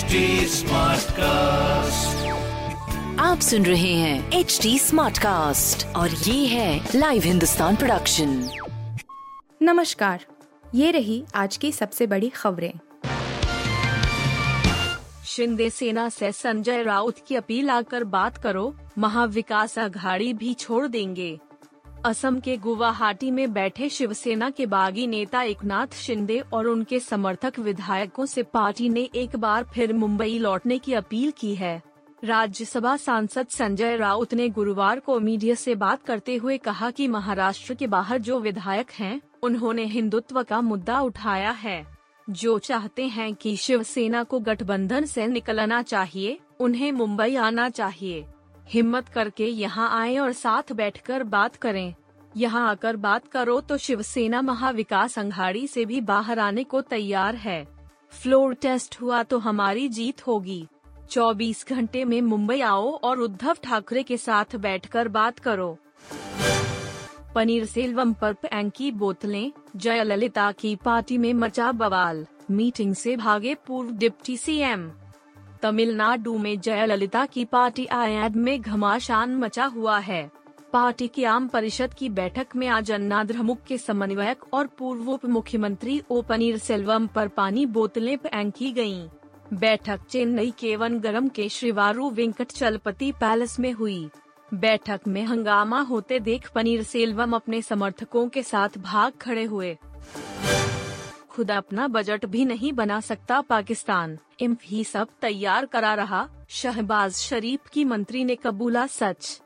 HD cast आप सुन रहे हैं एच डी स्मार्ट कास्ट और ये है लाइव हिंदुस्तान प्रोडक्शन नमस्कार ये रही आज की सबसे बड़ी खबरें। शिंदे सेना से संजय राउत की अपील आकर बात करो महाविकास अघाड़ी भी छोड़ देंगे। असम के गुवाहाटी में बैठे शिवसेना के बागी नेता एकनाथ शिंदे और उनके समर्थक विधायकों से पार्टी ने एक बार फिर मुंबई लौटने की अपील की है। राज्यसभा सांसद संजय राउत ने गुरुवार को मीडिया से बात करते हुए कहा कि महाराष्ट्र के बाहर जो विधायक हैं, उन्होंने हिंदुत्व का मुद्दा उठाया है। जो चाहते हैं कि शिवसेना को गठबंधन से निकलना चाहिए उन्हें मुंबई आना चाहिए। हिम्मत करके यहाँ आए और साथ बैठकर बात करें। यहाँ आकर बात करो तो शिवसेना महाविकास अघाड़ी से भी बाहर आने को तैयार है। फ्लोर टेस्ट हुआ तो हमारी जीत होगी। 24 घंटे में मुंबई आओ और उद्धव ठाकरे के साथ बैठकर बात करो। पनीर सेल्वम पर पैंक की बोतलें, जयललिता की पार्टी में मचा बवाल। मीटिंग से भागे पूर्व डिप्टी सीएम। तमिलनाडु में जयललिता की पार्टी आयाद में घमासान मचा हुआ है। पार्टी की आम परिषद की बैठक में आज अन्ना द्रमुक के समन्वयक और पूर्व उप मुख्यमंत्री ओ पनीर सेल्वम पर पानी बोतलें फेंकी गई बैठक चेन्नई के वनगरम के श्रीवारू वेंकट चलपति पैलेस में हुई। बैठक में हंगामा होते देख पनीर सेल्वम अपने समर्थकों के साथ भाग खड़े हुए। खुद अपना बजट भी नहीं बना सकता पाकिस्तान। एम ही सब तैयार करा रहा, शहबाज शरीफ की मंत्री ने कबूला सच।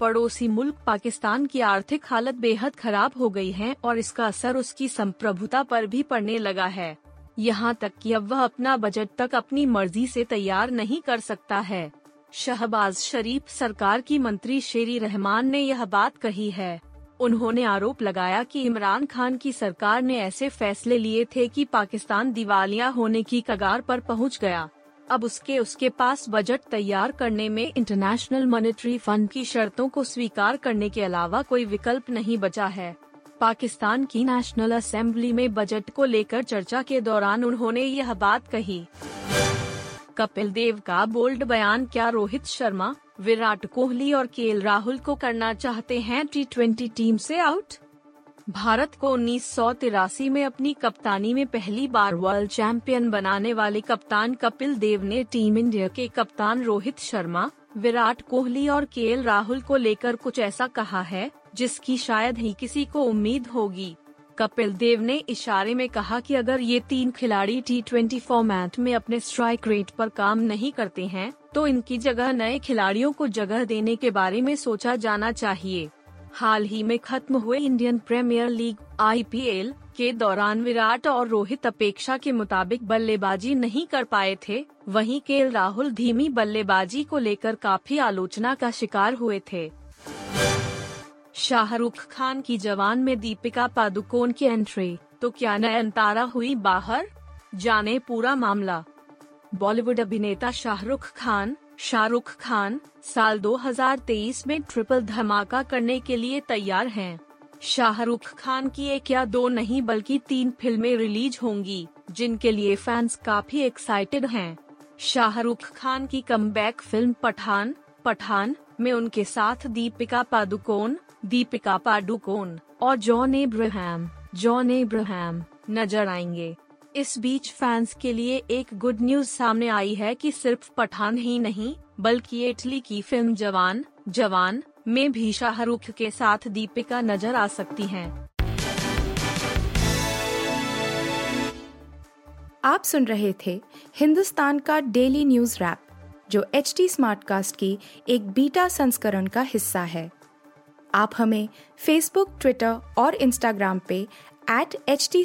पड़ोसी मुल्क पाकिस्तान की आर्थिक हालत बेहद खराब हो गई है और इसका असर उसकी संप्रभुता पर भी पड़ने लगा है। यहाँ तक कि अब वह अपना बजट तक अपनी मर्ज़ी से तैयार नहीं कर सकता है। शहबाज शरीफ सरकार की मंत्री शेरी रहमान ने यह बात कही है। उन्होंने आरोप लगाया कि इमरान खान की सरकार ने ऐसे फैसले लिए थे कि पाकिस्तान दिवालिया होने की कगार पर पहुँच गया। अब उसके उसके पास बजट तैयार करने में इंटरनेशनल मॉनेटरी फंड की शर्तों को स्वीकार करने के अलावा कोई विकल्प नहीं बचा है। पाकिस्तान की नेशनल असेंबली में बजट को लेकर चर्चा के दौरान उन्होंने यह बात कही। कपिल देव का बोल्ड बयान, क्या रोहित शर्मा? विराट कोहली और के राहुल को करना चाहते हैं टी टीम से आउट भारत को उन्नीस सौ तिरासी में अपनी कप्तानी में पहली बार वर्ल्ड चैंपियन बनाने वाले कप्तान कपिल देव ने टीम इंडिया के कप्तान रोहित शर्मा, विराट कोहली और के राहुल को लेकर कुछ ऐसा कहा है, जिसकी शायद ही किसी को उम्मीद होगी। कपिल देव ने इशारे में कहा कि अगर ये तीन खिलाड़ी टी ट्वेंटी फॉर्मेट में अपने स्ट्राइक रेट पर काम नहीं करते हैं तो इनकी जगह नए खिलाड़ियों को जगह देने के बारे में सोचा जाना चाहिए। हाल ही में खत्म हुए इंडियन प्रीमियर लीग, आईपीएल के दौरान विराट और रोहित अपेक्षा के मुताबिक बल्लेबाजी नहीं कर पाए थे। वहीं के राहुल धीमी बल्लेबाजी को लेकर काफ़ी आलोचना का शिकार हुए थे। शाहरुख खान की जवान में दीपिका पादुकोण की एंट्री तो क्या नयनतारा हुई बाहर? जाने पूरा मामला। बॉलीवुड अभिनेता शाहरुख खान शाहरुख खान साल 2023 में ट्रिपल धमाका करने के लिए तैयार हैं। शाहरुख खान की एक या दो नहीं बल्कि तीन फ़िल्में रिलीज़ होंगी, जिनके लिए फैंस काफ़ी एक्साइटेड हैं। शाहरुख खान की कमबैक फ़िल्म पठान पठान, में उनके साथ दीपिका पादुकोण दीपिका पादुकोण और जॉन एब्राहम जॉन एब्राहम नज़र आएँगे इस बीच फैंस के लिए एक गुड न्यूज़ सामने आई है कि सिर्फ़ पठान ही नहीं, बल्कि इटली की फ़िल्म जवान जवान, में भी शाहरुख के साथ दीपिका नज़र आ सकती हैं। आप सुन रहे थे हिंदुस्तान का डेली न्यूज़ रैप जो एच टी स्मार्टकास्ट की एक बीटा संस्करण का हिस्सा है आप हमें फेसबुक ट्विटर और इंस्टाग्राम पे एट एच टी